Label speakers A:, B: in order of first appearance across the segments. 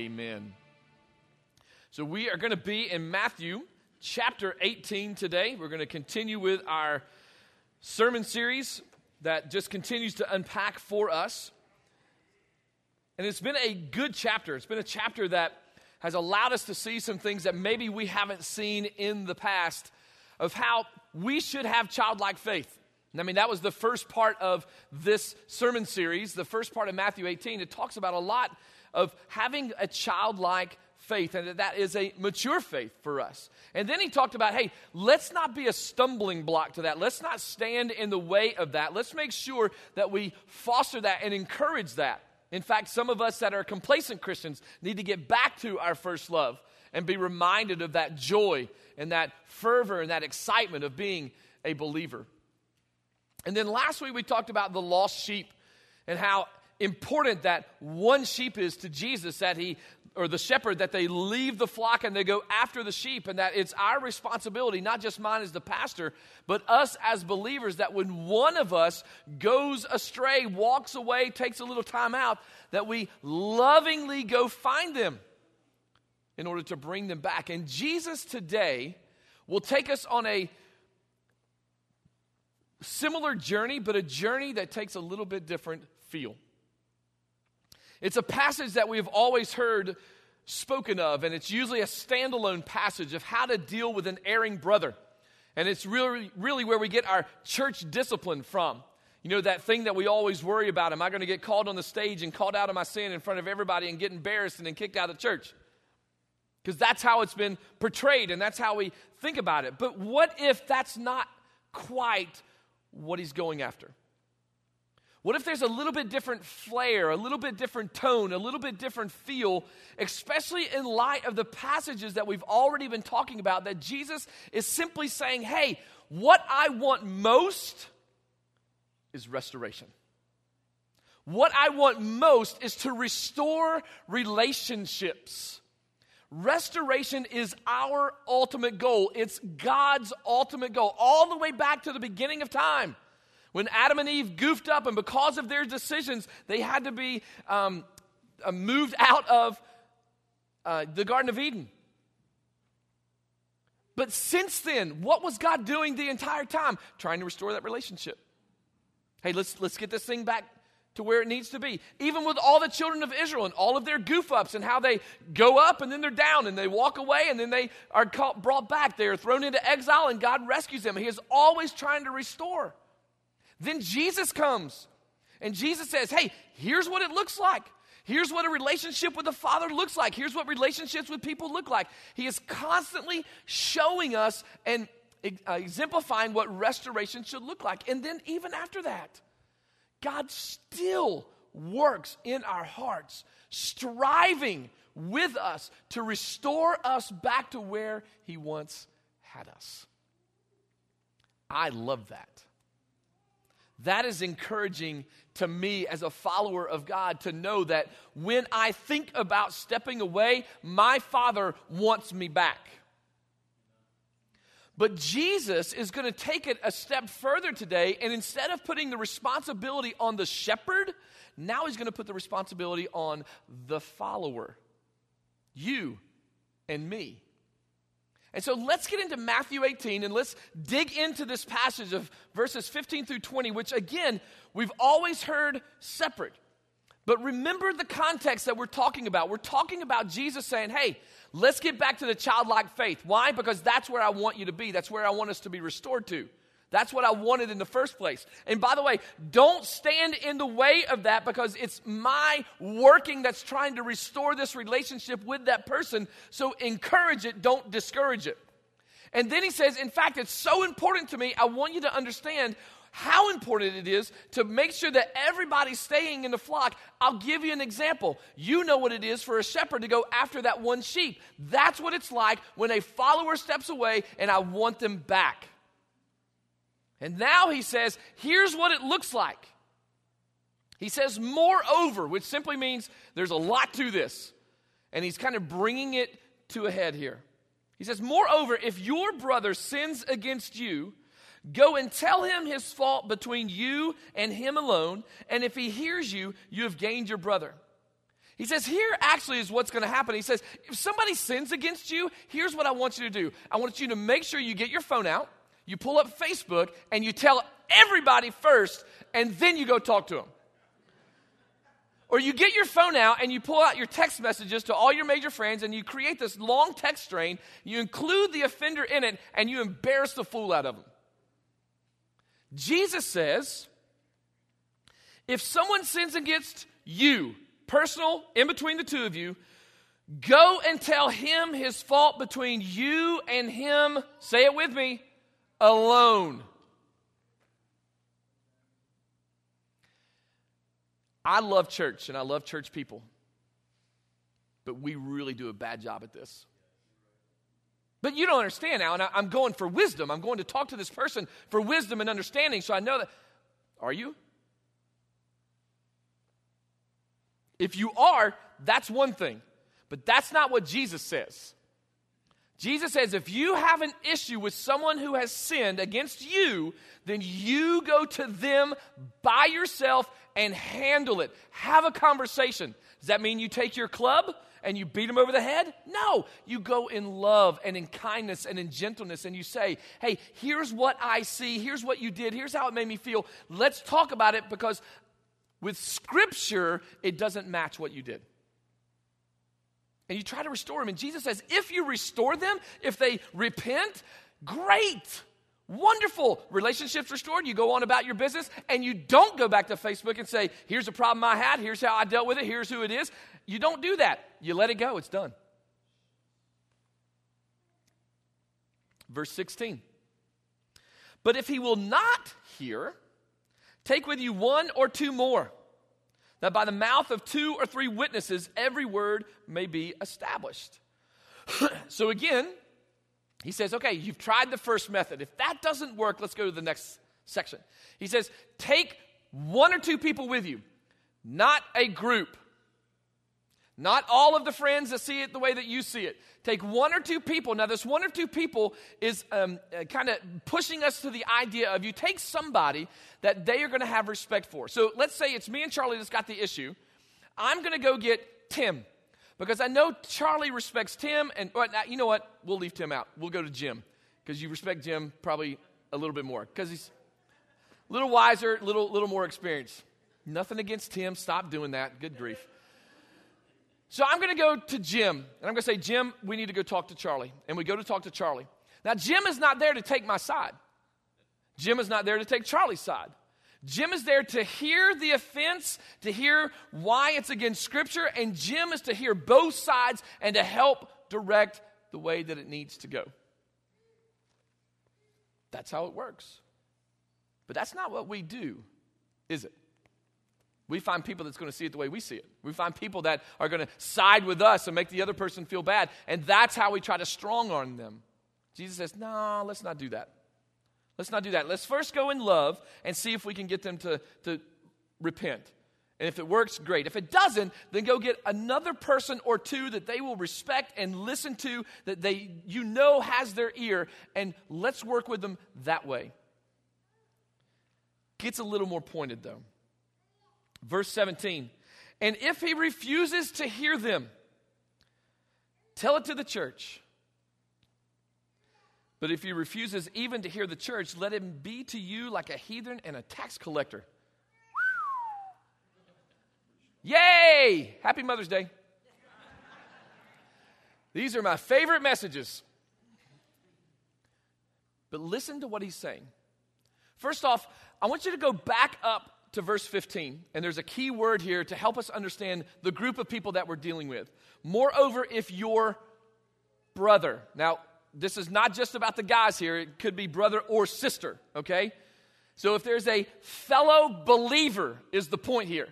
A: Amen. So we are going to be in Matthew chapter 18 today. We're going to continue with our sermon series that just continues to unpack for us. And it's been a good chapter. It's been a chapter that has allowed us to see some things that maybe we haven't seen in the past of how we should have childlike faith. I mean, that was the first part of this sermon series, the first part of Matthew 18. It talks about a lot of having a childlike faith and that that is a mature faith for us. And then he talked about, hey, let's not be a stumbling block to that. Let's not stand in the way of that. Let's make sure that we foster that and encourage that. In fact, some of us that are complacent Christians need to get back to our first love and be reminded of that joy and that fervor and that excitement of being a believer. And then last week we talked about the lost sheep and how important that one sheep is to Jesus, that he, or the shepherd, that they leave the flock and they go after the sheep, and that it's our responsibility, not just mine as the pastor, but us as believers, that when one of us goes astray, walks away, takes a little time out, that we lovingly go find them in order to bring them back. And Jesus today will take us on a similar journey, but a journey that takes a little bit different feel. It's a passage that we've always heard spoken of, and it's usually a standalone passage of how to deal with an erring brother. And it's really, really where we get our church discipline from. You know, that thing that we always worry about am I going to get called on the stage and called out of my sin in front of everybody and get embarrassed and then kicked out of church? Because that's how it's been portrayed and that's how we think about it. But what if that's not quite what he's going after? What if there's a little bit different flair, a little bit different tone, a little bit different feel, especially in light of the passages that we've already been talking about? That Jesus is simply saying, hey, what I want most is restoration. What I want most is to restore relationships. Restoration is our ultimate goal. It's God's ultimate goal, all the way back to the beginning of time. When Adam and Eve goofed up, and because of their decisions, they had to be um, uh, moved out of uh, the Garden of Eden. But since then, what was God doing the entire time? Trying to restore that relationship. Hey, let's, let's get this thing back to where it needs to be. Even with all the children of Israel and all of their goof ups and how they go up and then they're down and they walk away and then they are caught, brought back. They are thrown into exile and God rescues them. He is always trying to restore. Then Jesus comes and Jesus says, Hey, here's what it looks like. Here's what a relationship with the Father looks like. Here's what relationships with people look like. He is constantly showing us and uh, exemplifying what restoration should look like. And then, even after that, God still works in our hearts, striving with us to restore us back to where He once had us. I love that. That is encouraging to me as a follower of God to know that when I think about stepping away, my Father wants me back. But Jesus is going to take it a step further today, and instead of putting the responsibility on the shepherd, now he's going to put the responsibility on the follower you and me. And so let's get into Matthew 18 and let's dig into this passage of verses 15 through 20, which again, we've always heard separate. But remember the context that we're talking about. We're talking about Jesus saying, hey, let's get back to the childlike faith. Why? Because that's where I want you to be, that's where I want us to be restored to. That's what I wanted in the first place. And by the way, don't stand in the way of that because it's my working that's trying to restore this relationship with that person. So encourage it, don't discourage it. And then he says, in fact, it's so important to me, I want you to understand how important it is to make sure that everybody's staying in the flock. I'll give you an example. You know what it is for a shepherd to go after that one sheep. That's what it's like when a follower steps away and I want them back. And now he says, here's what it looks like. He says, moreover, which simply means there's a lot to this. And he's kind of bringing it to a head here. He says, moreover, if your brother sins against you, go and tell him his fault between you and him alone. And if he hears you, you have gained your brother. He says, Here actually is what's going to happen. He says, If somebody sins against you, here's what I want you to do. I want you to make sure you get your phone out, you pull up Facebook, and you tell everybody first, and then you go talk to them. Or you get your phone out and you pull out your text messages to all your major friends and you create this long text string. You include the offender in it and you embarrass the fool out of them. Jesus says, if someone sins against you, personal, in between the two of you, go and tell him his fault between you and him, say it with me, alone. I love church and I love church people, but we really do a bad job at this. But you don't understand now, and I, am going for wisdom. I'm going to talk to this person for wisdom and understanding, so I know that. Are you? If you are, that's one thing. But that's not what Jesus says. Jesus says if you have an issue with someone who has sinned against you, then you go to them by yourself and handle it. Have a conversation. Does that mean you take your club and you beat them over the head? No. You go in love and in kindness and in gentleness and you say, hey, here's what I see. Here's what you did. Here's how it made me feel. Let's talk about it because with Scripture, it doesn't match what you did. And you try to restore them. And Jesus says, if you restore them, if they repent, great. Wonderful. Relationships restored. You go on about your business and you don't go back to Facebook and say, here's a problem I had. Here's how I dealt with it. Here's who it is. You don't do that. You let it go. It's done. Verse 16. But if he will not hear, take with you one or two more, that by the mouth of two or three witnesses every word may be established. so again, he says, okay, you've tried the first method. If that doesn't work, let's go to the next section. He says, take one or two people with you, not a group. Not all of the friends that see it the way that you see it. Take one or two people. Now, this one or two people is um, uh, kind of pushing us to the idea of you take somebody that they are going to have respect for. So let's say it's me and Charlie that's got the issue. I'm going to go get Tim. Because I know Charlie respects Tim, and well, you know what? We'll leave Tim out. We'll go to Jim because you respect Jim probably a little bit more because he's a little wiser, a little, little more experienced. Nothing against Tim. Stop doing that. Good grief. So I'm going to go to Jim, and I'm going to say, Jim, we need to go talk to Charlie. And we go to talk to Charlie. Now, Jim is not there to take my side. Jim is not there to take Charlie's side. Jim is there to hear the offense, to hear why it's against Scripture, and Jim is to hear both sides and to help direct the way that it needs to go. That's how it works. But that's not what we do, is it? We find people that's going to see it the way we see it. We find people that are going to side with us and make the other person feel bad. And that's how we try to strong arm them. Jesus says, no, let's not do that. Let's not do that. Let's first go in love and see if we can get them to, to repent. And if it works, great. If it doesn't, then go get another person or two that they will respect and listen to, that they you know has their ear, and let's work with them that way. Gets a little more pointed though. Verse 17. And if he refuses to hear them, tell it to the church. But if he refuses even to hear the church, let him be to you like a heathen and a tax collector. Yay! Happy Mother's Day. These are my favorite messages. But listen to what he's saying. First off, I want you to go back up to verse 15, and there's a key word here to help us understand the group of people that we're dealing with. Moreover, if your brother. Now, this is not just about the guys here, it could be brother or sister, okay? So if there's a fellow believer, is the point here.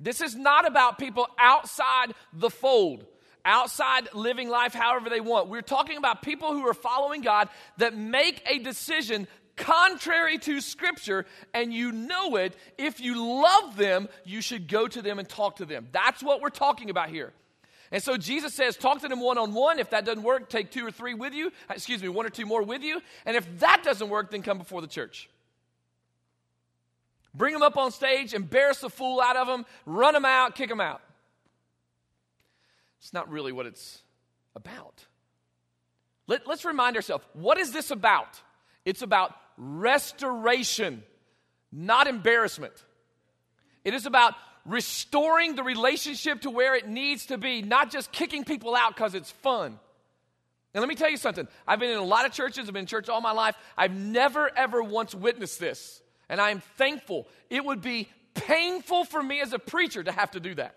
A: This is not about people outside the fold, outside living life however they want. We're talking about people who are following God that make a decision contrary to Scripture, and you know it. If you love them, you should go to them and talk to them. That's what we're talking about here. And so Jesus says, talk to them one on one. If that doesn't work, take two or three with you. Excuse me, one or two more with you. And if that doesn't work, then come before the church. Bring them up on stage, embarrass the fool out of them, run them out, kick them out. It's not really what it's about. Let, us remind ourselves what is this about? It's about restoration, not embarrassment. It is about restoring the relationship to where it needs to be, not just kicking people out because it's fun. And let me tell you something. I've been in a lot of churches, I've been in church all my life. I've never, ever once witnessed this. And I am thankful. It would be painful for me as a preacher to have to do that.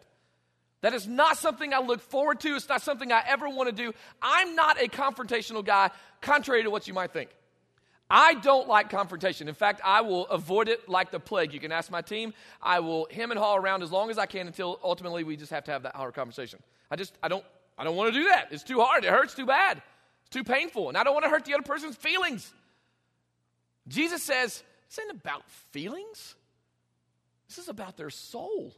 A: That is not something I look forward to. It's not something I ever want to do. I'm not a confrontational guy, contrary to what you might think. I don't like confrontation. In fact, I will avoid it like the plague. You can ask my team. I will hem and haw around as long as I can until ultimately we just have to have that hard conversation. I just I don't I don't want to do that. It's too hard. It hurts too bad. It's too painful. And I don't want to hurt the other person's feelings. Jesus says, this ain't about feelings. This is about their soul.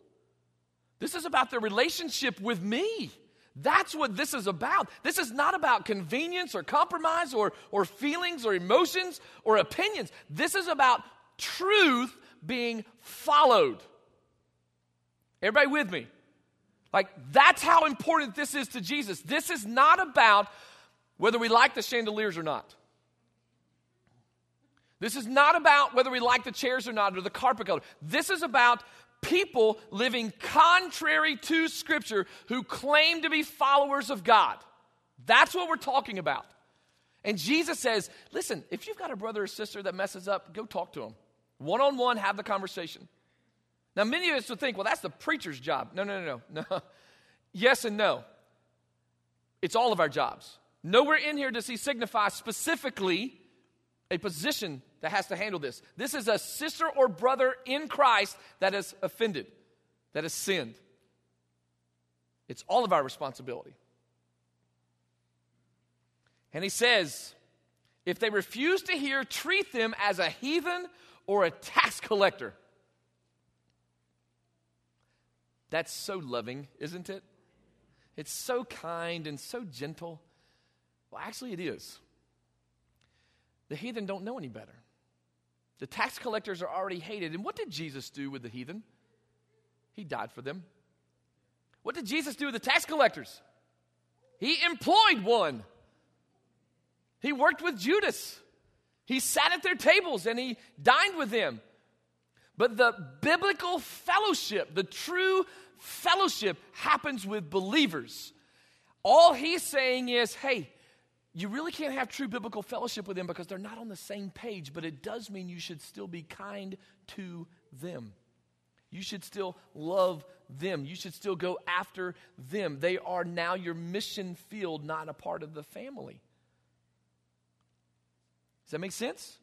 A: This is about their relationship with me. That's what this is about. This is not about convenience or compromise or, or feelings or emotions or opinions. This is about truth being followed. Everybody with me? Like, that's how important this is to Jesus. This is not about whether we like the chandeliers or not. This is not about whether we like the chairs or not or the carpet color. This is about people living contrary to Scripture who claim to be followers of God. That's what we're talking about. And Jesus says, listen, if you've got a brother or sister that messes up, go talk to them. One on one, have the conversation. Now, many of us would think, well, that's the preacher's job. No, no, no, no. no. yes and no. It's all of our jobs. Nowhere in here does he signify specifically a position that has to handle this. This is a sister or brother in Christ that has offended, that has sinned. It's all of our responsibility. And he says, if they refuse to hear, treat them as a heathen or a tax collector. That's so loving, isn't it? It's so kind and so gentle. Well, actually, it is. The heathen don't know any better. The tax collectors are already hated. And what did Jesus do with the heathen? He died for them. What did Jesus do with the tax collectors? He employed one. He worked with Judas. He sat at their tables and he dined with them. But the biblical fellowship, the true fellowship, happens with believers. All he's saying is, hey, you really can't have true biblical fellowship with them because they're not on the same page, but it does mean you should still be kind to them. You should still love them. You should still go after them. They are now your mission field, not a part of the family. Does that make sense?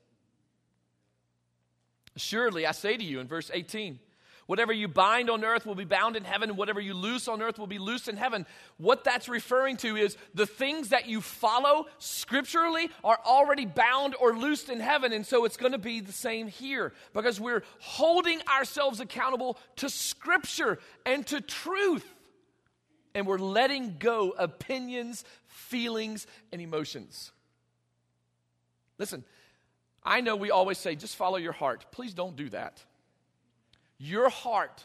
A: Assuredly, I say to you in verse 18, Whatever you bind on earth will be bound in heaven, and whatever you loose on earth will be loosed in heaven. What that's referring to is the things that you follow scripturally are already bound or loosed in heaven, and so it's going to be the same here because we're holding ourselves accountable to scripture and to truth. And we're letting go opinions, feelings, and emotions. Listen, I know we always say, just follow your heart. Please don't do that. Your heart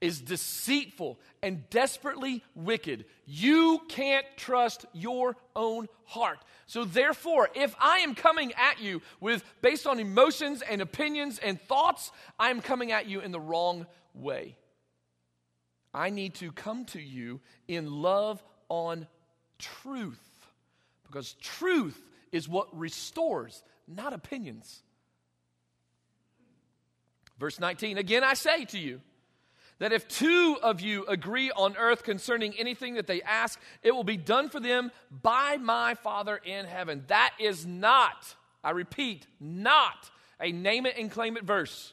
A: is deceitful and desperately wicked. You can't trust your own heart. So therefore, if I am coming at you with based on emotions and opinions and thoughts, I am coming at you in the wrong way. I need to come to you in love on truth because truth is what restores, not opinions. Verse 19 Again, I say to you that if two of you agree on earth concerning anything that they ask, it will be done for them by my Father in heaven. That is not, I repeat, not a name it and claim it verse.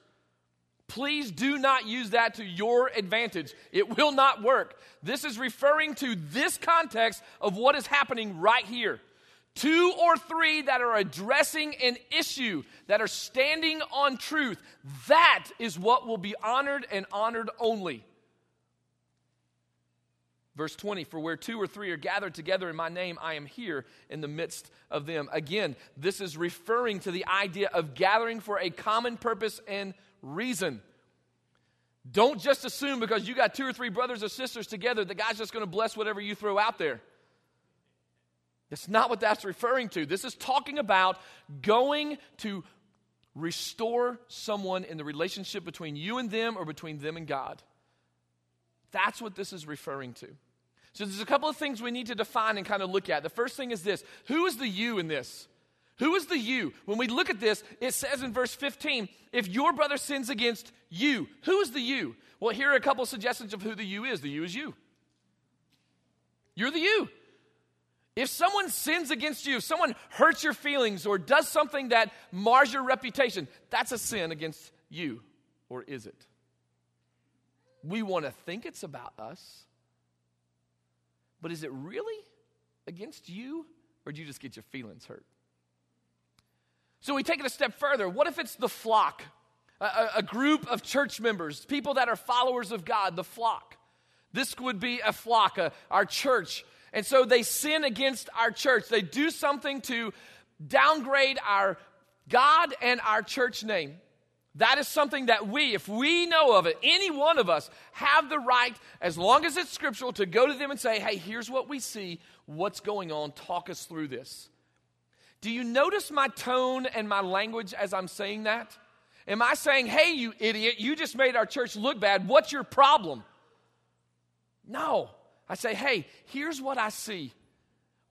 A: Please do not use that to your advantage. It will not work. This is referring to this context of what is happening right here two or three that are addressing an issue, that are standing on truth, that is what will be honored and honored only. Verse 20, for where two or three are gathered together in my name, I am here in the midst of them. Again, this is referring to the idea of gathering for a common purpose and reason. Don't just assume because you got two or three brothers or sisters together that God's just going to bless whatever you throw out there. It's not what that's referring to. This is talking about going to restore someone in the relationship between you and them or between them and God. That's what this is referring to. So there's a couple of things we need to define and kind of look at. The first thing is this Who is the you in this? Who is the you? When we look at this, it says in verse 15, if your brother sins against you, who is the you? Well, here are a couple of suggestions of who the you is. The you is you. You're the you. If someone sins against you, if someone hurts your feelings or does something that mars your reputation, that's a sin against you, or is it? We want to think it's about us, but is it really against you, or do you just get your feelings hurt? So we take it a step further. What if it's the flock, a, a group of church members, people that are followers of God, the flock? This would be a flock, a, our church and so they sin against our church. They do something to downgrade our God and our church name. That is something that we, if we know of it, any one of us, have the right, as long as it's scriptural, to go to them and say, hey, here's what we see. What's going on? Talk us through this. Do you notice my tone and my language as I'm saying that? Am I saying, hey, you idiot, you just made our church look bad. What's your problem? No. I say, hey, here's what I see.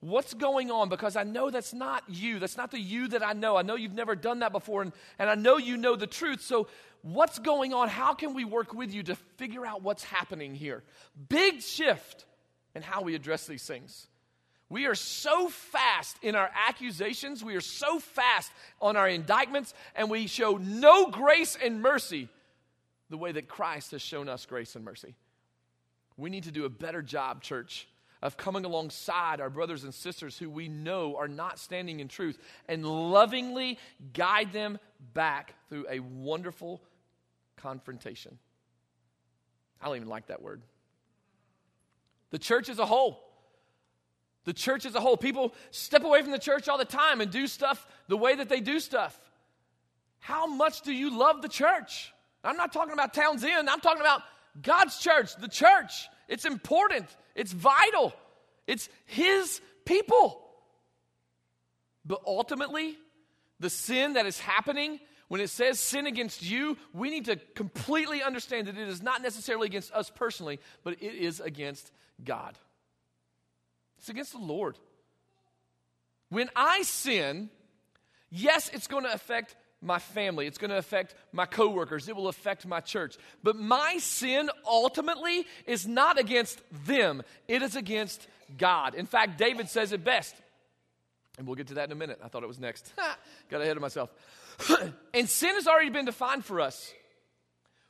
A: What's going on? Because I know that's not you. That's not the you that I know. I know you've never done that before, and, and I know you know the truth. So, what's going on? How can we work with you to figure out what's happening here? Big shift in how we address these things. We are so fast in our accusations, we are so fast on our indictments, and we show no grace and mercy the way that Christ has shown us grace and mercy. We need to do a better job, church, of coming alongside our brothers and sisters who we know are not standing in truth and lovingly guide them back through a wonderful confrontation. I don't even like that word. The church as a whole. The church as a whole. People step away from the church all the time and do stuff the way that they do stuff. How much do you love the church? I'm not talking about Towns End. I'm talking about God's church, the church. It's important, it's vital, it's His people. But ultimately, the sin that is happening, when it says sin against you, we need to completely understand that it is not necessarily against us personally, but it is against God. It's against the Lord. When I sin, yes, it's going to affect my family. It's going to affect my coworkers. It will affect my church. But my sin ultimately is not against them, it is against God. In fact, David says it best. And we'll get to that in a minute. I thought it was next. Got ahead of myself. and sin has already been defined for us.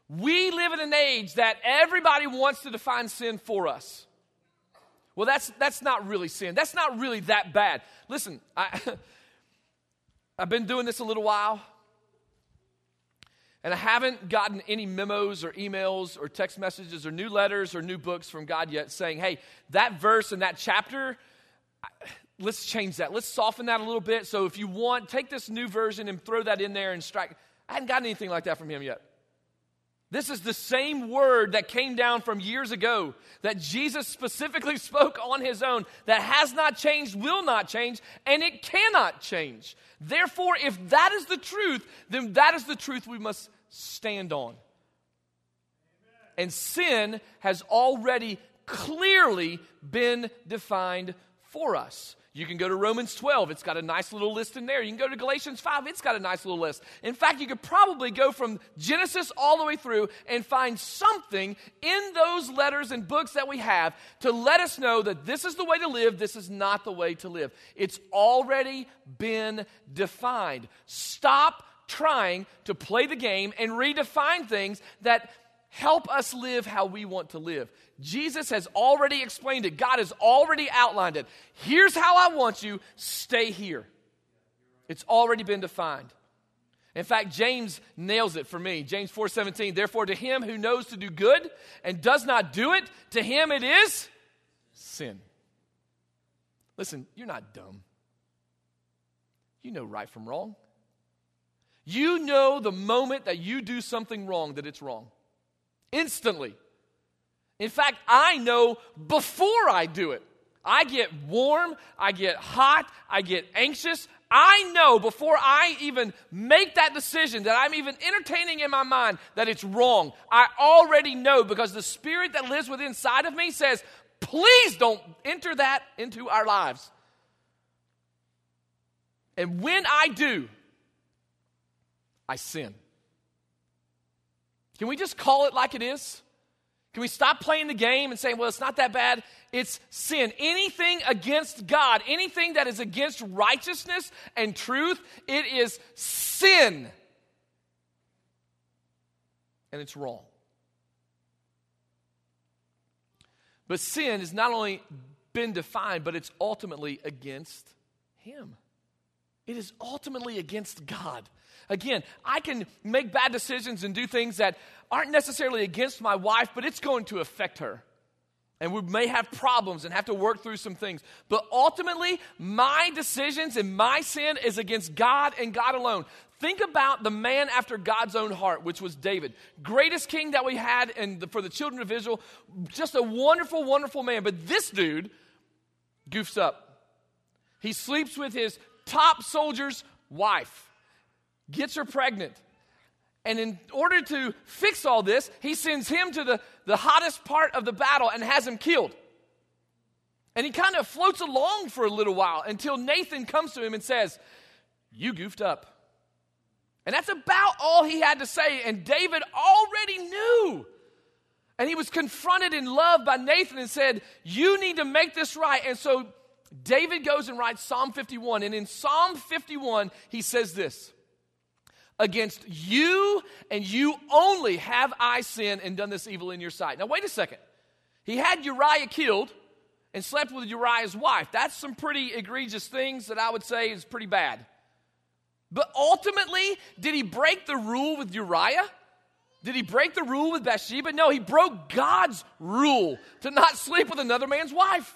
A: We live in an age that everybody wants to define sin for us. Well, that's, that's not really sin. That's not really that bad. Listen, I, I've been doing this a little while. And I haven't gotten any memos or emails or text messages or new letters or new books from God yet saying, hey, that verse and that chapter, let's change that. Let's soften that a little bit. So if you want, take this new version and throw that in there and strike. I hadn't gotten anything like that from him yet. This is the same word that came down from years ago that Jesus specifically spoke on his own that has not changed, will not change, and it cannot change. Therefore, if that is the truth, then that is the truth we must stand on. And sin has already clearly been defined for us. You can go to Romans 12, it's got a nice little list in there. You can go to Galatians 5, it's got a nice little list. In fact, you could probably go from Genesis all the way through and find something in those letters and books that we have to let us know that this is the way to live, this is not the way to live. It's already been defined. Stop trying to play the game and redefine things that help us live how we want to live. Jesus has already explained it, God has already outlined it. Here's how I want you, stay here. It's already been defined. In fact, James nails it for me. James 4:17, therefore to him who knows to do good and does not do it, to him it is sin. Listen, you're not dumb. You know right from wrong. You know the moment that you do something wrong that it's wrong. Instantly. In fact, I know before I do it. I get warm, I get hot, I get anxious. I know before I even make that decision that I'm even entertaining in my mind that it's wrong. I already know because the spirit that lives within inside of me says, please don't enter that into our lives. And when I do, I sin. Can we just call it like it is? Can we stop playing the game and saying, well, it's not that bad? It's sin. Anything against God, anything that is against righteousness and truth, it is sin. And it's wrong. But sin has not only been defined, but it's ultimately against Him. It is ultimately against God. Again, I can make bad decisions and do things that aren't necessarily against my wife, but it's going to affect her. And we may have problems and have to work through some things. But ultimately, my decisions and my sin is against God and God alone. Think about the man after God's own heart, which was David. Greatest king that we had in the, for the children of Israel. Just a wonderful, wonderful man. But this dude goofs up. He sleeps with his top soldier's wife, gets her pregnant. And in order to fix all this, he sends him to the, the hottest part of the battle and has him killed. And he kind of floats along for a little while until Nathan comes to him and says, You goofed up. And that's about all he had to say. And David already knew. And he was confronted in love by Nathan and said, You need to make this right. And so David goes and writes Psalm 51. And in Psalm 51, he says this Against you and you only have I sinned and done this evil in your sight. Now, wait a second. He had Uriah killed and slept with Uriah's wife. That's some pretty egregious things that I would say is pretty bad. But ultimately, did he break the rule with Uriah? Did he break the rule with Bathsheba? No, he broke God's rule to not sleep with another man's wife.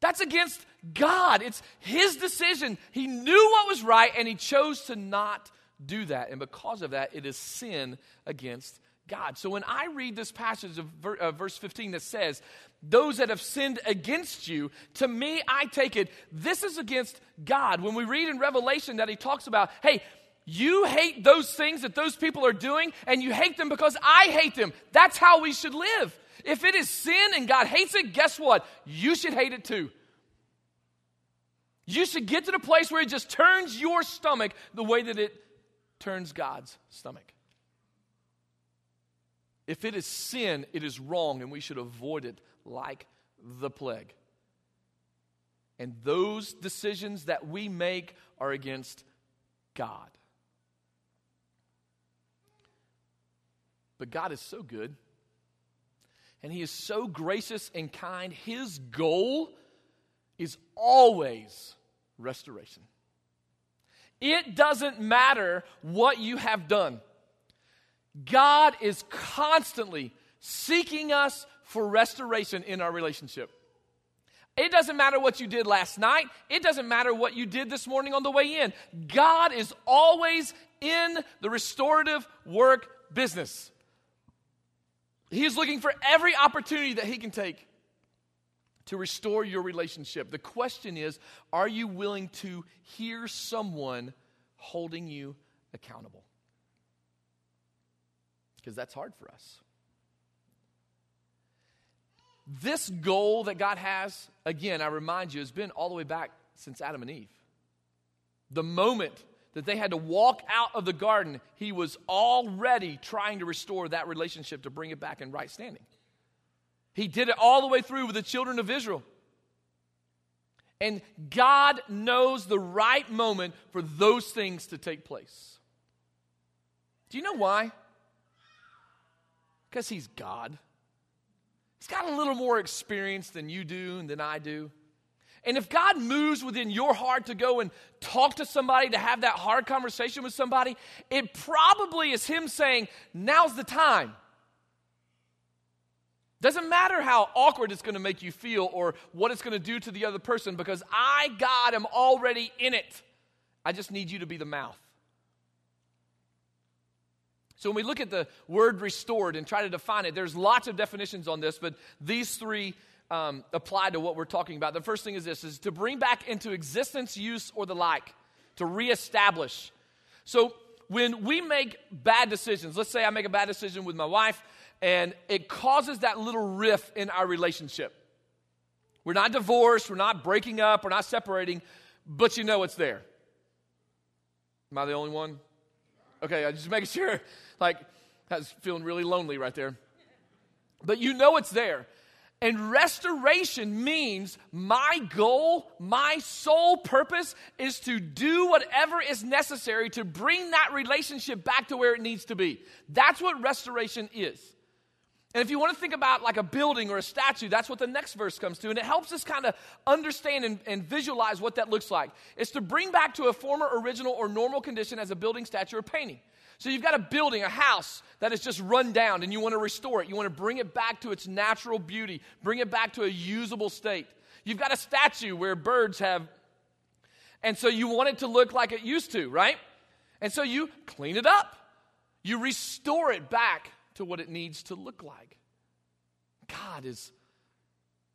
A: That's against God. It's his decision. He knew what was right and he chose to not do that. And because of that, it is sin against God. So when I read this passage of ver- uh, verse 15 that says, Those that have sinned against you, to me, I take it, this is against God. When we read in Revelation that he talks about, hey, you hate those things that those people are doing, and you hate them because I hate them. That's how we should live. If it is sin and God hates it, guess what? You should hate it too. You should get to the place where it just turns your stomach the way that it turns God's stomach. If it is sin, it is wrong, and we should avoid it like the plague. And those decisions that we make are against God. But God is so good, and He is so gracious and kind. His goal is always restoration. It doesn't matter what you have done. God is constantly seeking us for restoration in our relationship. It doesn't matter what you did last night. It doesn't matter what you did this morning on the way in. God is always in the restorative work business. He's looking for every opportunity that he can take to restore your relationship. The question is are you willing to hear someone holding you accountable? Because that's hard for us. This goal that God has, again, I remind you, has been all the way back since Adam and Eve. The moment that they had to walk out of the garden, he was already trying to restore that relationship to bring it back in right standing. He did it all the way through with the children of Israel. And God knows the right moment for those things to take place. Do you know why? Because He's God. He's got a little more experience than you do and than I do. And if God moves within your heart to go and talk to somebody, to have that hard conversation with somebody, it probably is Him saying, Now's the time. Doesn't matter how awkward it's going to make you feel or what it's going to do to the other person because I, God, am already in it. I just need you to be the mouth. So when we look at the word restored and try to define it, there's lots of definitions on this, but these three um, apply to what we're talking about. The first thing is this: is to bring back into existence, use, or the like, to reestablish. So when we make bad decisions, let's say I make a bad decision with my wife, and it causes that little rift in our relationship. We're not divorced, we're not breaking up, we're not separating, but you know it's there. Am I the only one? Okay, I just making sure. Like, I was feeling really lonely right there. But you know it's there. And restoration means my goal, my sole purpose is to do whatever is necessary to bring that relationship back to where it needs to be. That's what restoration is. And if you want to think about like a building or a statue, that's what the next verse comes to. And it helps us kind of understand and, and, visualize what that looks like. It's to bring back to a former, original, or normal condition as a building, statue, or painting. So you've got a building, a house that is just run down, and you want to restore it. You want to bring it back to its natural beauty, bring it back to a usable state. You've got a statue where birds have, and so you want it to look like it used to, right? And so you clean it up, you restore it back to what it needs to look like. God has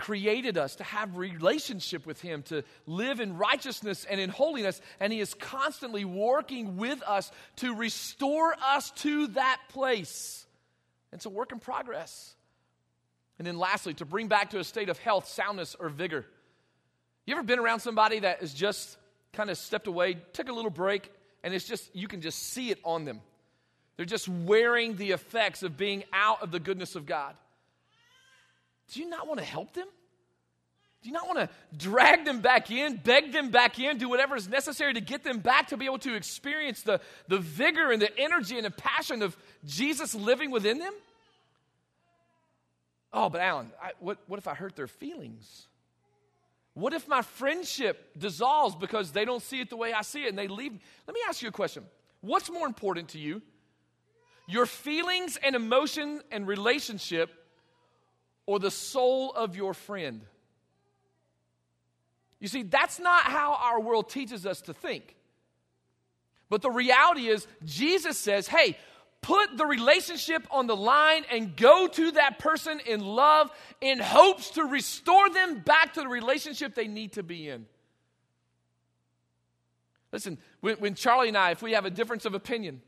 A: created us to have relationship with him to live in righteousness and in holiness and he is constantly working with us to restore us to that place. It's a work in progress. And then lastly to bring back to a state of health soundness or vigor. You ever been around somebody that has just kind of stepped away took a little break and it's just you can just see it on them they're just wearing the effects of being out of the goodness of god do you not want to help them? Do you not want to drag them back in, beg them back in, do whatever is necessary to get them back to be able to experience the, the vigor and the energy and the passion of Jesus living within them? Oh, but Alan, I, what, what if I hurt their feelings? What if my friendship dissolves because they don't see it the way I see it and they leave? Let me ask you a question. What's more important to you? Your feelings and emotion and relationship or the soul of your friend? You see, that's not how our world teaches us to think. But the reality is, Jesus says, hey, put the relationship on the line and go to that person in love in hopes to restore them back to the relationship they need to be in. Listen, when, when Charlie and I, if we have a difference of opinion,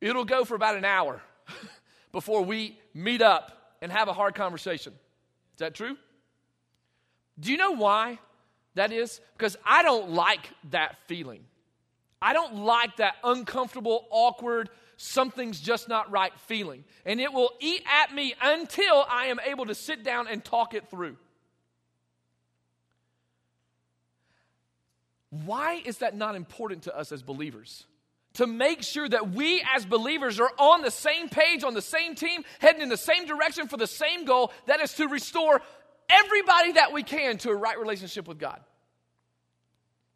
A: it'll go for about an hour before we meet up and have a hard conversation. Is that true? Do you know why that is? Because I don't like that feeling. I don't like that uncomfortable, awkward, something's just not right feeling. And it will eat at me until I am able to sit down and talk it through. Why is that not important to us as believers? To make sure that we as believers are on the same page, on the same team, heading in the same direction for the same goal that is to restore everybody that we can to a right relationship with God.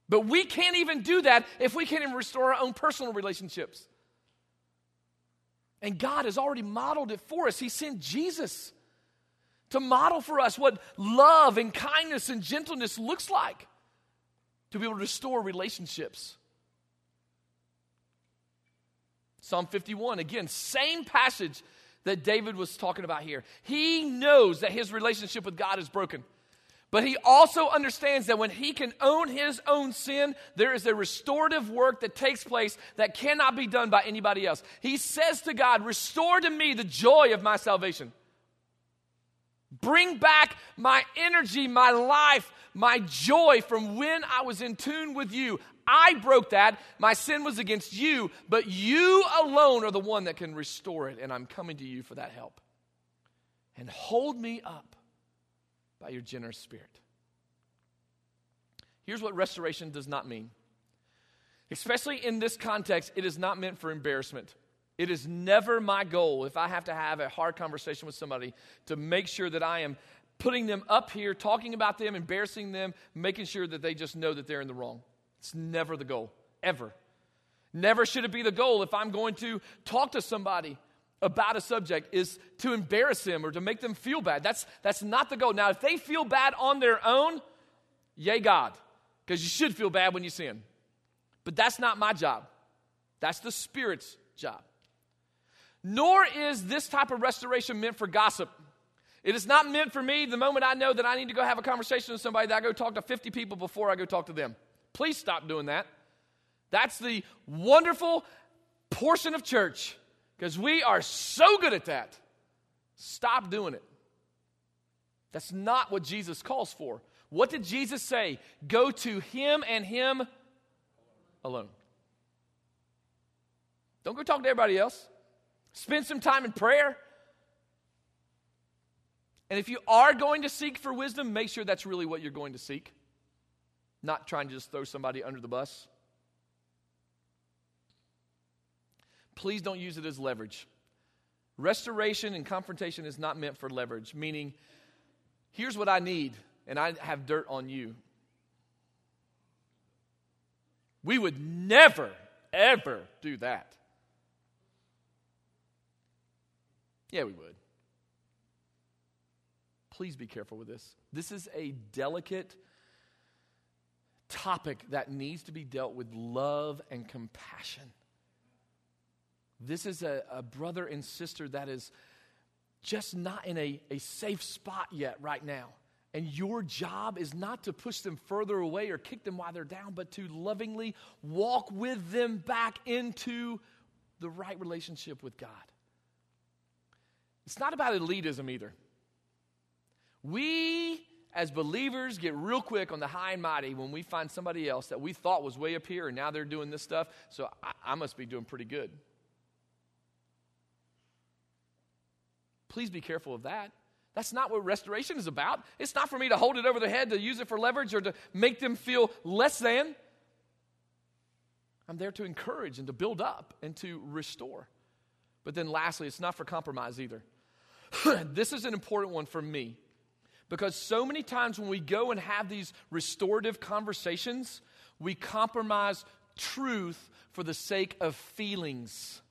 A: But we can't even do that if we can't even restore our own personal relationships. And God has already modeled it for us. He sent Jesus to model for us what love and kindness and gentleness looks like to be able to restore relationships. Psalm 51, again, same passage that David was talking about here. He knows that his relationship with God is broken. But he also understands that when he can own his own sin, there is a restorative work that takes place that cannot be done by anybody else. He says to God, Restore to me the joy of my salvation. Bring back my energy, my life, my joy from when I was in tune with you. I broke that. My sin was against you, but you alone are the one that can restore it, and I'm coming to you for that help. And hold me up by your generous spirit. Here's what restoration does not mean. Especially in this context, it is not meant for embarrassment. It is never my goal, if I have to have a hard conversation with somebody, to make sure that I am putting them up here, talking about them, embarrassing them, making sure that they just know that they're in the wrong. It's never the goal, ever. Never should it be the goal if I'm going to talk to somebody about a subject is to embarrass them or to make them feel bad. That's, that's not the goal. Now, if they feel bad on their own, yay, God, because you should feel bad when you sin. But that's not my job, that's the Spirit's job. Nor is this type of restoration meant for gossip. It is not meant for me the moment I know that I need to go have a conversation with somebody that I go talk to 50 people before I go talk to them. Please stop doing that. That's the wonderful portion of church because we are so good at that. Stop doing it. That's not what Jesus calls for. What did Jesus say? Go to Him and Him alone. Don't go talk to everybody else. Spend some time in prayer. And if you are going to seek for wisdom, make sure that's really what you're going to seek, not trying to just throw somebody under the bus. Please don't use it as leverage. Restoration and confrontation is not meant for leverage, meaning, here's what I need, and I have dirt on you. We would never, ever do that. Yeah, we would. Please be careful with this. This is a delicate topic that needs to be dealt with love and compassion. This is a, a brother and sister that is just not in a, a safe spot yet right now. And your job is not to push them further away or kick them while they're down, but to lovingly walk with them back into the right relationship with God. It's not about elitism either. We, as believers, get real quick on the high and mighty when we find somebody else that we thought was way up here and now they're doing this stuff, so I, I must be doing pretty good. Please be careful of that. That's not what restoration is about. It's not for me to hold it over their head, to use it for leverage, or to make them feel less than. I'm there to encourage and to build up and to restore. But then, lastly, it's not for compromise either. this is an important one for me because so many times when we go and have these restorative conversations, we compromise truth for the sake of feelings.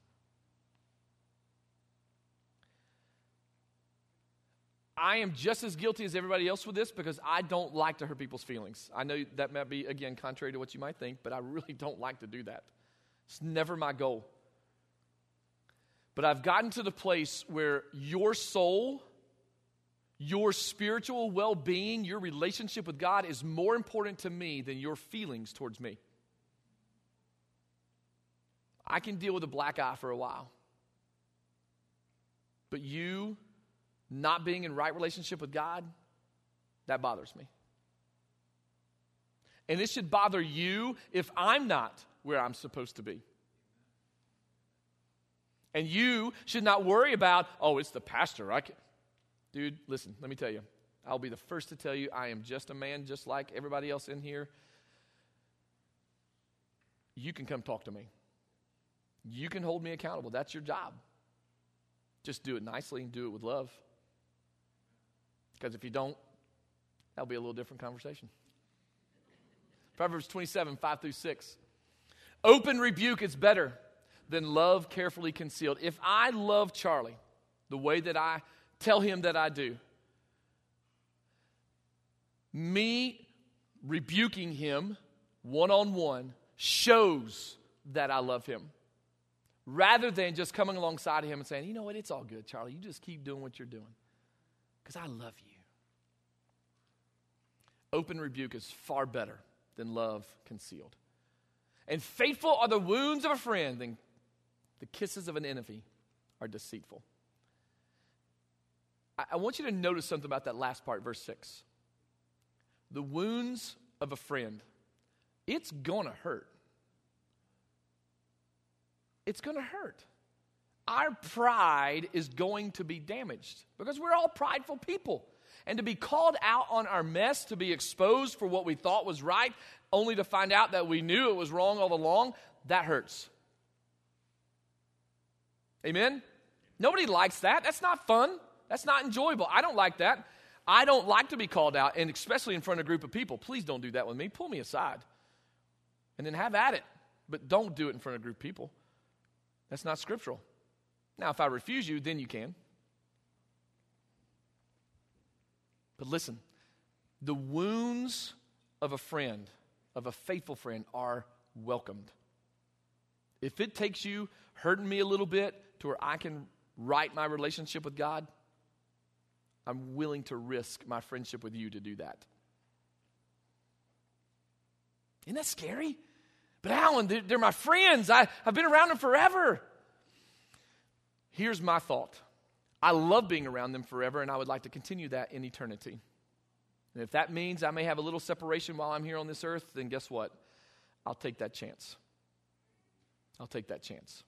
A: I am just as guilty as everybody else with this because I don't like to hurt people's feelings. I know that might be, again, contrary to what you might think, but I really don't like to do that. It's never my goal. But I've gotten to the place where your soul, your spiritual well being, your relationship with God is more important to me than your feelings towards me. I can deal with a black eye for a while. But you not being in right relationship with God, that bothers me. And it should bother you if I'm not where I'm supposed to be. And you should not worry about, oh, it's the pastor. I can. Dude, listen, let me tell you. I'll be the first to tell you I am just a man, just like everybody else in here. You can come talk to me. You can hold me accountable. That's your job. Just do it nicely and do it with love. Because if you don't, that'll be a little different conversation. Proverbs 27, 5 through 6. Open rebuke is better than love carefully concealed. If I love Charlie the way that I tell him that I do, me rebuking him one on one shows that I love him. Rather than just coming alongside him and saying, you know what, it's all good, Charlie. You just keep doing what you're doing because I love you. Open rebuke is far better than love concealed. And faithful are the wounds of a friend, and the kisses of an enemy are deceitful. I, want you to notice something about that last part, verse 6. The wounds of a friend, it's gonna hurt. It's gonna hurt. Our pride is going to be damaged because we're all prideful people and to be called out on our mess, to be exposed for what we thought was right, only to find out that we knew it was wrong all along, that hurts. Amen? Nobody likes that. That's not fun. That's not enjoyable. I don't like that. I don't like to be called out, and especially in front of a group of people. Please don't do that with me. Pull me aside and then have at it. But don't do it in front of a group of people. That's not scriptural. Now, if I refuse you, then you can. But listen, the wounds of a friend, of a faithful friend, are welcomed. If it takes you hurting me a little bit to where I can right my relationship with God, I'm willing to risk my friendship with you to do that. Isn't that scary? But Alan, they're, they're my friends. I, I've been around them forever. Here's my thought I love being around them forever, and I would like to continue that in eternity. And if that means I may have a little separation while I'm here on this earth, then guess what? I'll take that chance. I'll take that chance.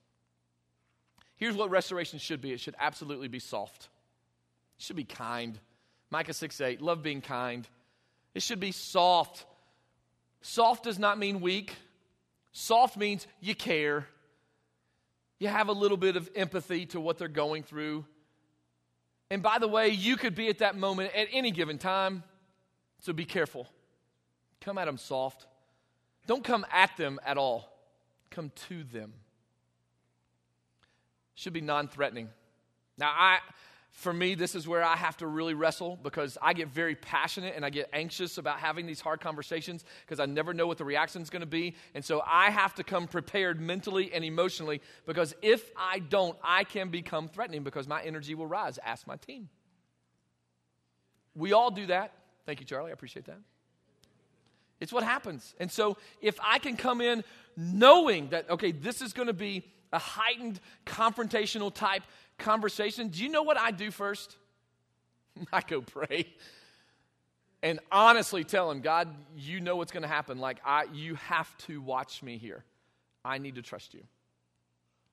A: Here's what restoration should be it should absolutely be soft, should be kind. Micah 6 8, love being kind. It should be soft. Soft does not mean weak. Soft means you care. You have a little bit of empathy to what they're going through. And by the way, you could be at that moment at any given time. So be careful. Come at them soft. Don't come at them at all, come to them. Should be non threatening. Now, I, for me, this is where I have to really wrestle because I get very passionate and I get anxious about having these hard conversations because I never know what the reaction is going to be. And so I have to come prepared mentally and emotionally because if I don't, I can become threatening because my energy will rise. Ask my team. We all do that. Thank you, Charlie. I appreciate that. It's what happens. And so if I can come in knowing that, okay, this is going to be a heightened confrontational type conversation, do you know what I do first? I go pray and honestly tell him, God, you know what's going to happen. Like, I, you have to watch me here. I need to trust you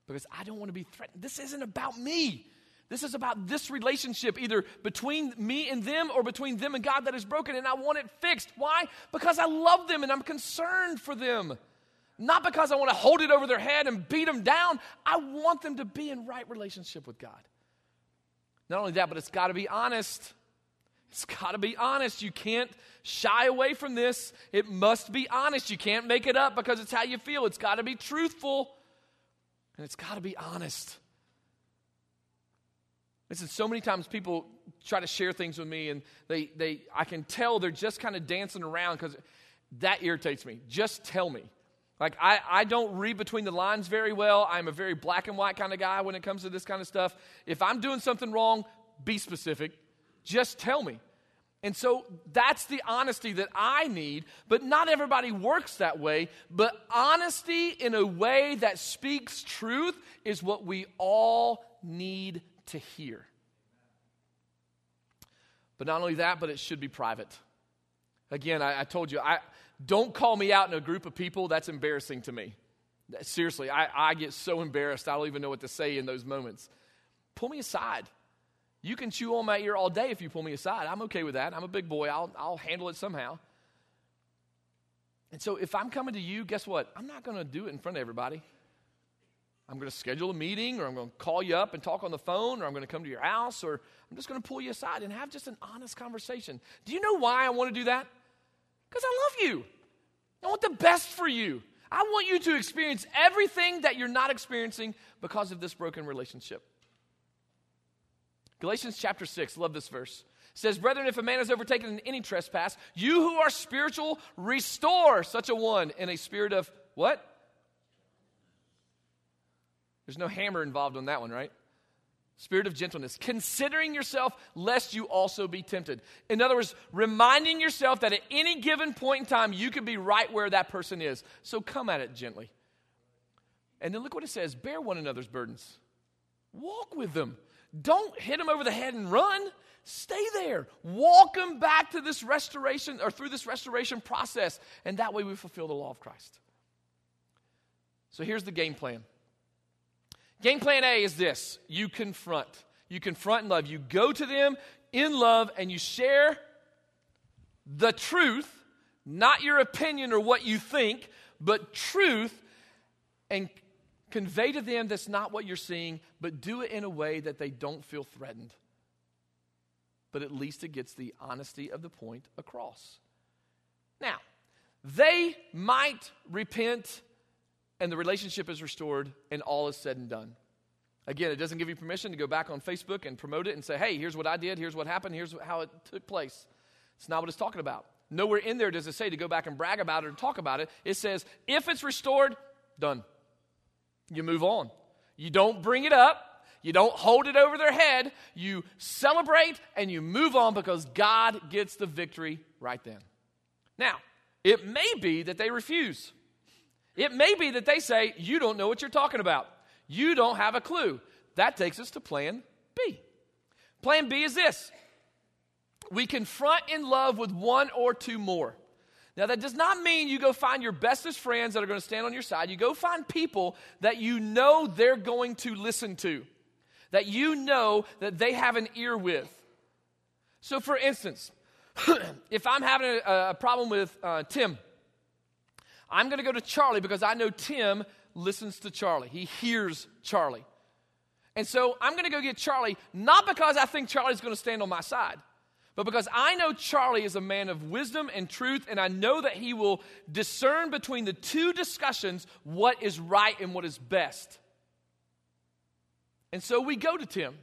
A: because I don't want to be threatened. This isn't about me. This is about this relationship, either between me and them or between them and God that is broken, and I want it fixed. Why? Because I love them and I'm concerned for them. Not because I want to hold it over their head and beat them down. I want them to be in right relationship with God. Not only that, but it's got to be honest. It's got to be honest. You can't shy away from this. It must be honest. You can't make it up because it's how you feel. It's got to be truthful and it's got to be honest. Listen, so many times people try to share things with me and they, they I can tell they're just kind of dancing around because that irritates me. Just tell me. Like, I, I don't read between the lines very well. I'm a very black and white kind of guy when it comes to this kind of stuff. If I'm doing something wrong, be specific. Just tell me. And so that's the honesty that I need, but not everybody works that way. But honesty in a way that speaks truth is what we all need to hear. But not only that, but it should be private. Again, I, I told you, I, don't call me out in a group of people. That's embarrassing to me. Seriously, I, I get so embarrassed, I don't even know what to say in those moments. Pull me aside. You can chew on my ear all day if you pull me aside. I'm okay with that. I'm a big boy, I'll, I'll handle it somehow. And so if I'm coming to you, guess what? I'm not going to do it in front of everybody. I'm going to schedule a meeting, or I'm going to call you up and talk on the phone, or I'm going to come to your house, or I'm just going to pull you aside and have just an honest conversation. Do you know why I want to do that? Because I love you. I want the best for you. I want you to experience everything that you're not experiencing because of this broken relationship. Galatians chapter 6, love this verse. says, Brethren, if a man is overtaken in any trespass, you who are spiritual, restore such a one in a spirit of what? There's no hammer involved on that one, right? Spirit of gentleness, considering yourself lest you also be tempted. In other words, reminding yourself that at any given point in time, you could be right where that person is. So come at it gently. And then look what it says bear one another's burdens, walk with them. Don't hit them over the head and run. Stay there. Walk them back to this restoration or through this restoration process. And that way we fulfill the law of Christ. So here's the game plan Game plan A is this you confront. You confront in love. You go to them in love and you share the truth, not your opinion or what you think, but truth, and convey to them that's not what you're seeing, but do it in a way that they don't feel threatened. But at least it gets the honesty of the point across. Now, they might repent and the relationship is restored and all is said and done. Again, it doesn't give you permission to go back on Facebook and promote it and say, hey, here's what I did, here's what happened, here's how it took place. It's not what it's talking about. Nowhere in there does it say to go back and brag about it or talk about it. It says, if it's restored, done. you move on. You don't bring it up, you don't hold it over their head. You celebrate and you move on because God gets the victory right then. Now, it may be that they refuse. It may be that they say, You don't know what you're talking about. You don't have a clue. That takes us to plan B. Plan B is this we confront in love with one or two more. Now, that does not mean you go find your bestest friends that are going to stand on your side. You go find people that you know they're going to listen to, that you know that they have an ear with. So, for instance, if I'm having a, a problem with uh, Tim, I'm going to go to Charlie because I know Tim listens to Charlie. He hears Charlie. And so I'm going to go get Charlie, not because I think Charlie's going to stand on my side, but because I know Charlie is a man of wisdom and truth, and I know that he will discern between the two discussions what is right and what is best. And so we go to Tim.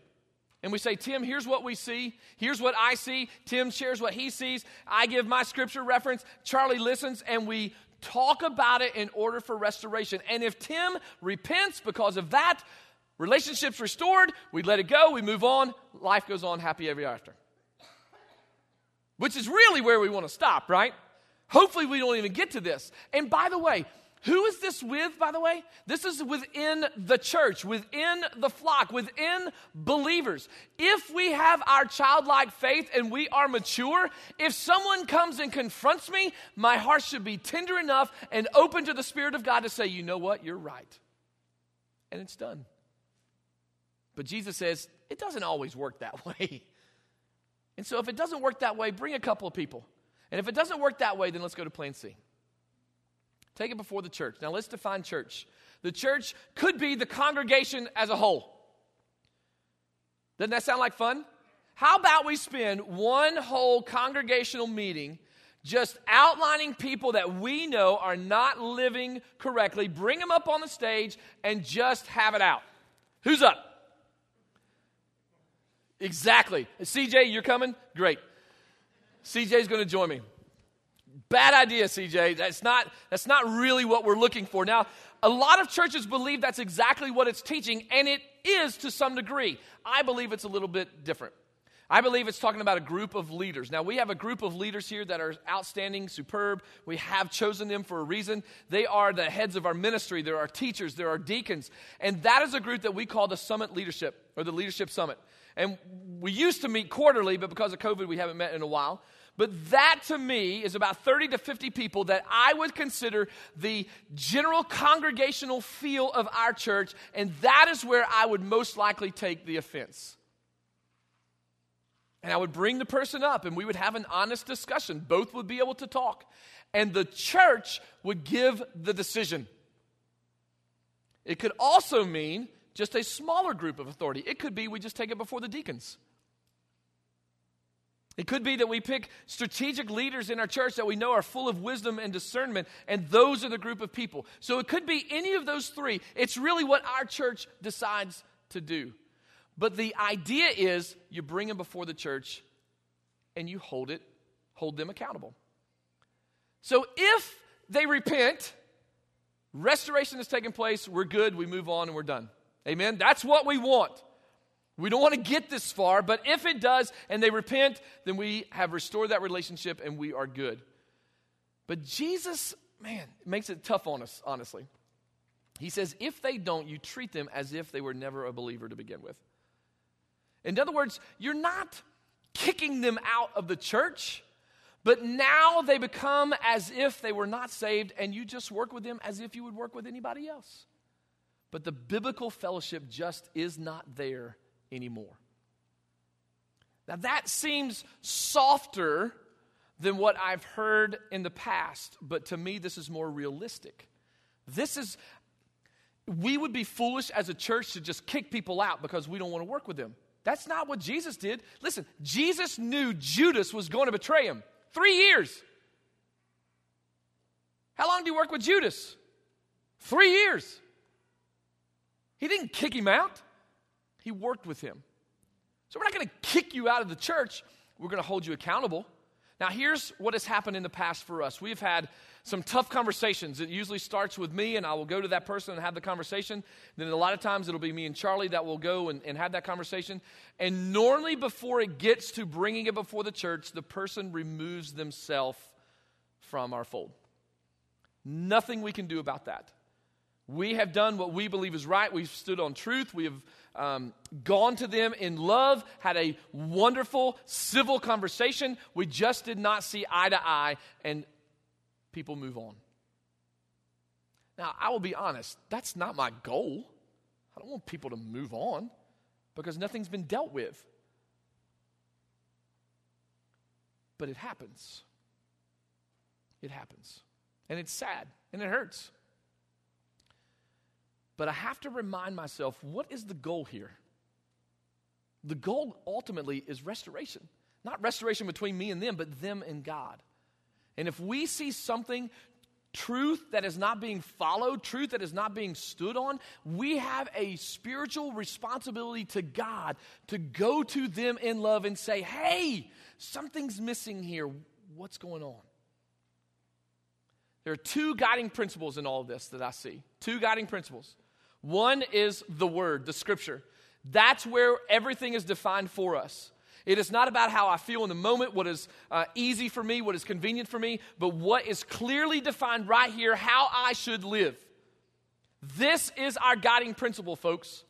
A: And we say, Tim, here's what we see. Here's what I see. Tim shares what he sees. I give my scripture reference. Charlie listens, and we talk about it in order for restoration. And if Tim repents because of that, relationship's restored, we let it go, we move on, life goes on happy ever after. Which is really where we want to stop, right? Hopefully, we don't even get to this. And by the way, who is this with, by the way? This is within the church, within the flock, within believers. If we have our childlike faith and we are mature, if someone comes and confronts me, my heart should be tender enough and open to the Spirit of God to say, you know what, you're right. And it's done. But Jesus says, it doesn't always work that way. And so if it doesn't work that way, bring a couple of people. And if it doesn't work that way, then let's go to plan C. Take it before the church. Now let's define church. The church could be the congregation as a whole. Doesn't that sound like fun? How about we spend one whole congregational meeting just outlining people that we know are not living correctly, bring them up on the stage, and just have it out? Who's up? Exactly. CJ, you're coming? Great. CJ's going to join me. Bad idea, CJ. That's not, that's not really what we're looking for. Now, a lot of churches believe that's exactly what it's teaching, and it is to some degree. I believe it's a little bit different. I believe it's talking about a group of leaders. Now, we have a group of leaders here that are outstanding, superb. We have chosen them for a reason. They are the heads of our ministry, they're our teachers, they're our deacons. And that is a group that we call the Summit Leadership, or the Leadership Summit. And we used to meet quarterly, but because of COVID, we haven't met in a while. But that to me is about 30 to 50 people that I would consider the general congregational feel of our church, and that is where I would most likely take the offense. And I would bring the person up, and we would have an honest discussion. Both would be able to talk, and the church would give the decision. It could also mean just a smaller group of authority. It could be we just take it before the deacons. It could be that we pick strategic leaders in our church that we know are full of wisdom and discernment, and those are the group of people. So it could be any of those three. It's really what our church decides to do. But the idea is you bring them before the church and you hold it, hold them accountable. So if they repent, restoration has taken place, we're good, we move on, and we're done. Amen? That's what we want. We don't want to get this far, but if it does and they repent, then we have restored that relationship and we are good. But Jesus, man, makes it tough on us, honestly. He says, if they don't, you treat them as if they were never a believer to begin with. In other words, you're not kicking them out of the church, but now they become as if they were not saved, and you just work with them as if you would work with anybody else. But the biblical fellowship just is not there anymore. Now, that seems softer than what I've heard in the past, but to me, this is more realistic. This is, we would be foolish as a church to just kick people out because we don't want to work with them. That's not what Jesus did. Listen, Jesus knew Judas was going to betray him. Three years. How long do you work with Judas? Three years. He didn't kick him out, he worked with him. So we're not going to kick you out of the church, we're going to hold you accountable. Now, here's what has happened in the past for us. We've had some tough conversations. It usually starts with me, and I will go to that person and have the conversation. Then, a lot of times, it'll be me and Charlie that will go and, and have that conversation. And normally, before it gets to bringing it before the church, the person removes themselves from our fold. Nothing we can do about that. We have done what we believe is right. We've stood on truth. We have um, gone to them in love, had a wonderful civil conversation. We just did not see eye to eye, and people move on. Now, I will be honest, that's not my goal. I don't want people to move on because nothing's been dealt with. But it happens. It happens. And it's sad and it hurts. But I have to remind myself what is the goal here? The goal ultimately is restoration. Not restoration between me and them, but them and God. And if we see something, truth that is not being followed, truth that is not being stood on, we have a spiritual responsibility to God to go to them in love and say, hey, something's missing here. What's going on? There are two guiding principles in all of this that I see. Two guiding principles. One is the Word, the Scripture. That's where everything is defined for us. It is not about how I feel in the moment, what is uh, easy for me, what is convenient for me, but what is clearly defined right here, how I should live. This is our guiding principle, folks.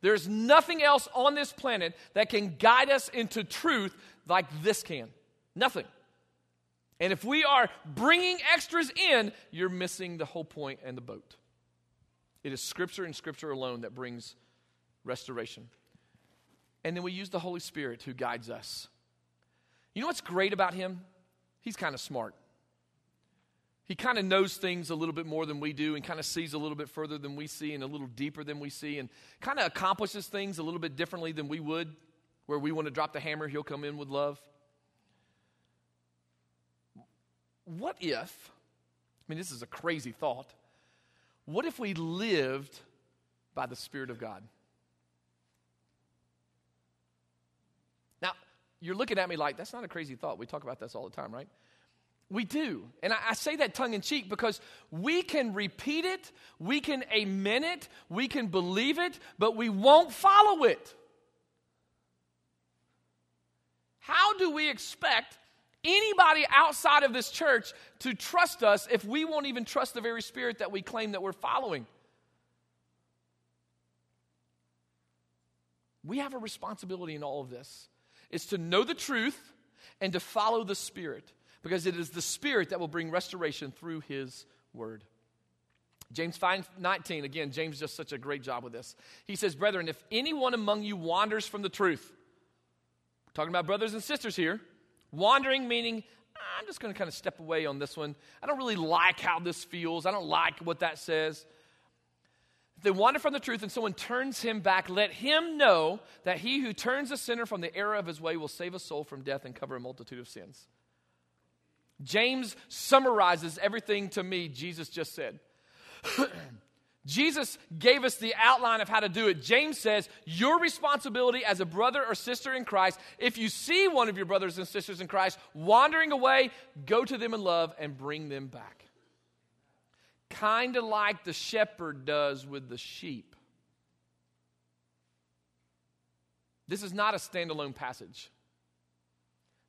A: There's nothing else on this planet that can guide us into truth like this can. Nothing. And if we are bringing extras in, you're missing the whole point and the boat. It is Scripture and Scripture alone that brings restoration. And then we use the Holy Spirit who guides us. You know what's great about him? He's kind of smart. He kind of knows things a little bit more than we do and kind of sees a little bit further than we see and a little deeper than we see and kind of accomplishes things a little bit differently than we would. Where we want to drop the hammer, he'll come in with love. What if, I mean, this is a crazy thought, what if we lived by the Spirit of God? Now, you're looking at me like, that's not a crazy thought. We talk about this all the time, right? We do. And I, I, say that tongue in cheek because we can repeat it, we can amen it, we can believe it, but we won't follow it. How do we expect anybody outside of this church to trust us if we won't even trust the very spirit that we claim that we're following. We have a responsibility in all of this. It's to know the truth and to follow the spirit because it is the spirit that will bring restoration through his word. James 5 19, again, James does such a great job with this. He says, Brethren, if anyone among you wanders from the truth, talking about brothers and sisters here, Wandering meaning, I'm just going to kind of step away on this one. I don't really like how this feels. I don't like what that says. If they wander from the truth and someone turns him back, let him know that he who turns a sinner from the error of his way will save a soul from death and cover a multitude of sins. James summarizes everything to me Jesus just said. Jesus gave us the outline of how to do it. James says, Your responsibility as a brother or sister in Christ, if you see one of your brothers and sisters in Christ wandering away, go to them in love and bring them back. Kind of like the shepherd does with the sheep. This is not a standalone passage.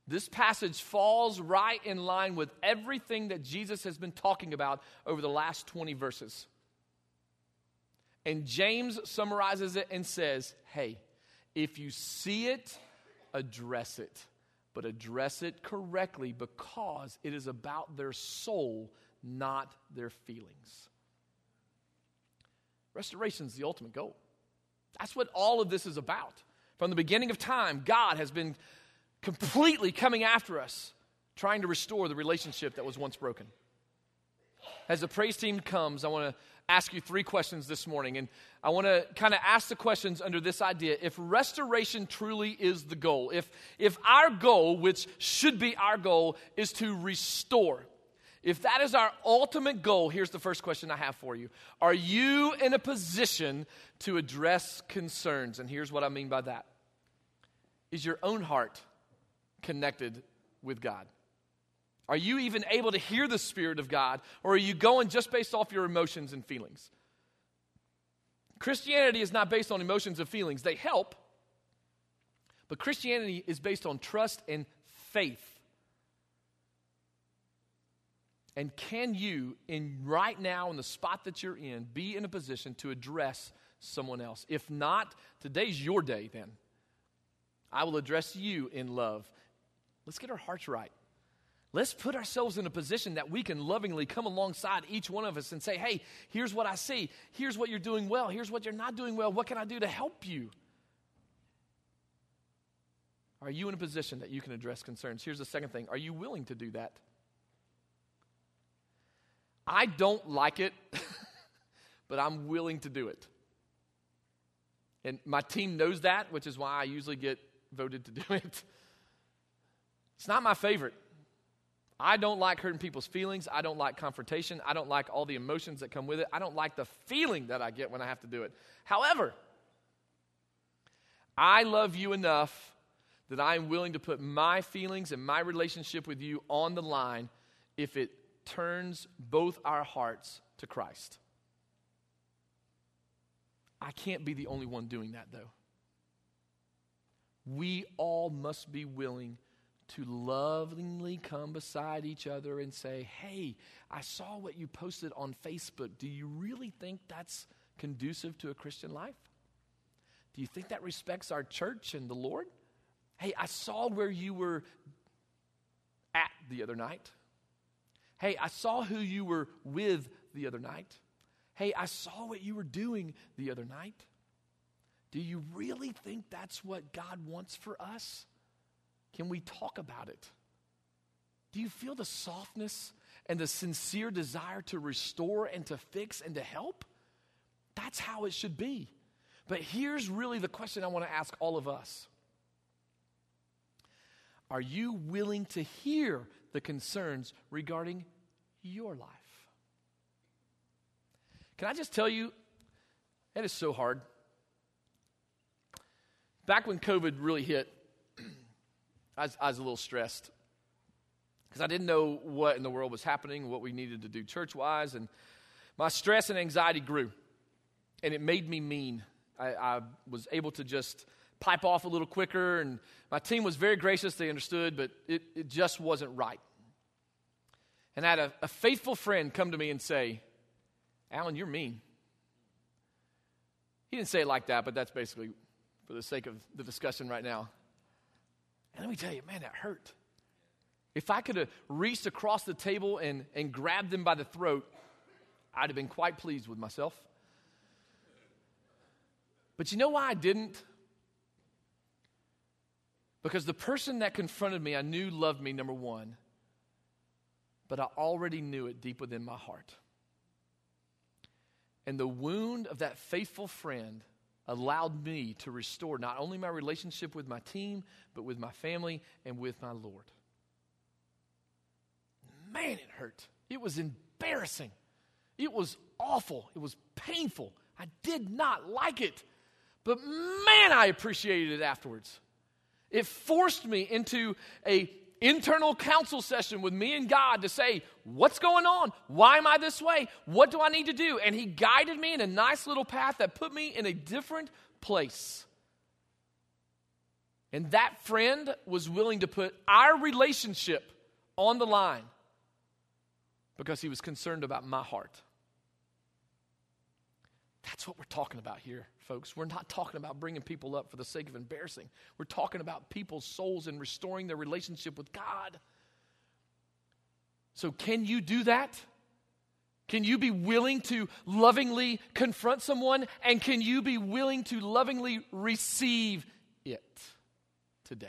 A: This passage falls right in line with everything that Jesus has been talking about over the last 20 verses. And James summarizes it and says, hey, if you see it, address it. But address it correctly because it is about their soul, not their feelings. Restoration is the ultimate goal. That's what all of this is about. From the beginning of time, God has been completely coming after us, trying to restore the relationship that was once broken. As the praise team comes, I want to ask you three questions this morning. And I want to kind of ask the questions under this idea. If restoration truly is the goal, if, if our goal, which should be our goal, is to restore, if that is our ultimate goal, here's the first question I have for you Are you in a position to address concerns? And here's what I mean by that Is your own heart connected with God? Are you even able to hear the Spirit of God, or are you going just based off your emotions and feelings? Christianity is not based on emotions and feelings, they help, but Christianity is based on trust and faith. And can you, in right now, in the spot that you're in, be in a position to address someone else? If not, today's your day then. I will address you in love. Let's get our hearts right. Let's put ourselves in a position that we can lovingly come alongside each one of us and say, hey, here's what I see. Here's what you're doing well. Here's what you're not doing well. What can I do to help you? Are you in a position that you can address concerns? Here's the second thing Are you willing to do that? I don't like it, but I'm willing to do it. And my team knows that, which is why I usually get voted to do it. It's not my favorite. I don't like hurting people's feelings. I don't like confrontation. I don't like all the emotions that come with it. I don't like the feeling that I get when I have to do it. However, I love you enough that I'm willing to put my feelings and my relationship with you on the line if it turns both our hearts to Christ. I can't be the only one doing that, though. We all must be willing to lovingly come beside each other and say, Hey, I saw what you posted on Facebook. Do you really think that's conducive to a Christian life? Do you think that respects our church and the Lord? Hey, I saw where you were at the other night. Hey, I saw who you were with the other night. Hey, I saw what you were doing the other night. Do you really think that's what God wants for us? Can we talk about it? Do you feel the softness and the sincere desire to restore and to fix and to help? That's how it should be. But here's really the question I want to ask all of us Are you willing to hear the concerns regarding your life. Can I just tell you, it is so hard. Back when COVID really hit, I was, I was a little stressed because I didn't know what in the world was happening, what we needed to do church wise, and my stress and anxiety grew, and it made me mean. I, I was able to just pipe off a little quicker. And my team was very gracious, they understood, but it, it just wasn't right. And I had a, a faithful friend come to me and say, Alan, you're mean. He didn't say it like that, but that's basically for the sake of the discussion right now. And let me tell you, man, that hurt. If I could have reached across the table and, and grabbed him by the throat, I'd have been quite pleased with myself. But you know why I didn't? Because the person that confronted me, I knew loved me, number one, but I already knew it deep within my heart. And the wound of that faithful friend allowed me to restore not only my relationship with my team, but with my family and with my Lord. Man, it hurt. It was embarrassing. It was awful. It was painful. I did not like it. But man, I appreciated it afterwards. It forced me into a internal counsel session with me and God to say, What's going on? Why am I this way? What do I need to do? And He guided me in a nice little path that put me in a different place. And that friend was willing to put our relationship on the line because he was concerned about my heart. That's what we're talking about here, folks. We're not talking about bringing people up for the sake of embarrassing. We're talking about people's souls and restoring their relationship with God. So, can you do that? Can you be willing to lovingly confront someone? And can you be willing to lovingly receive it today?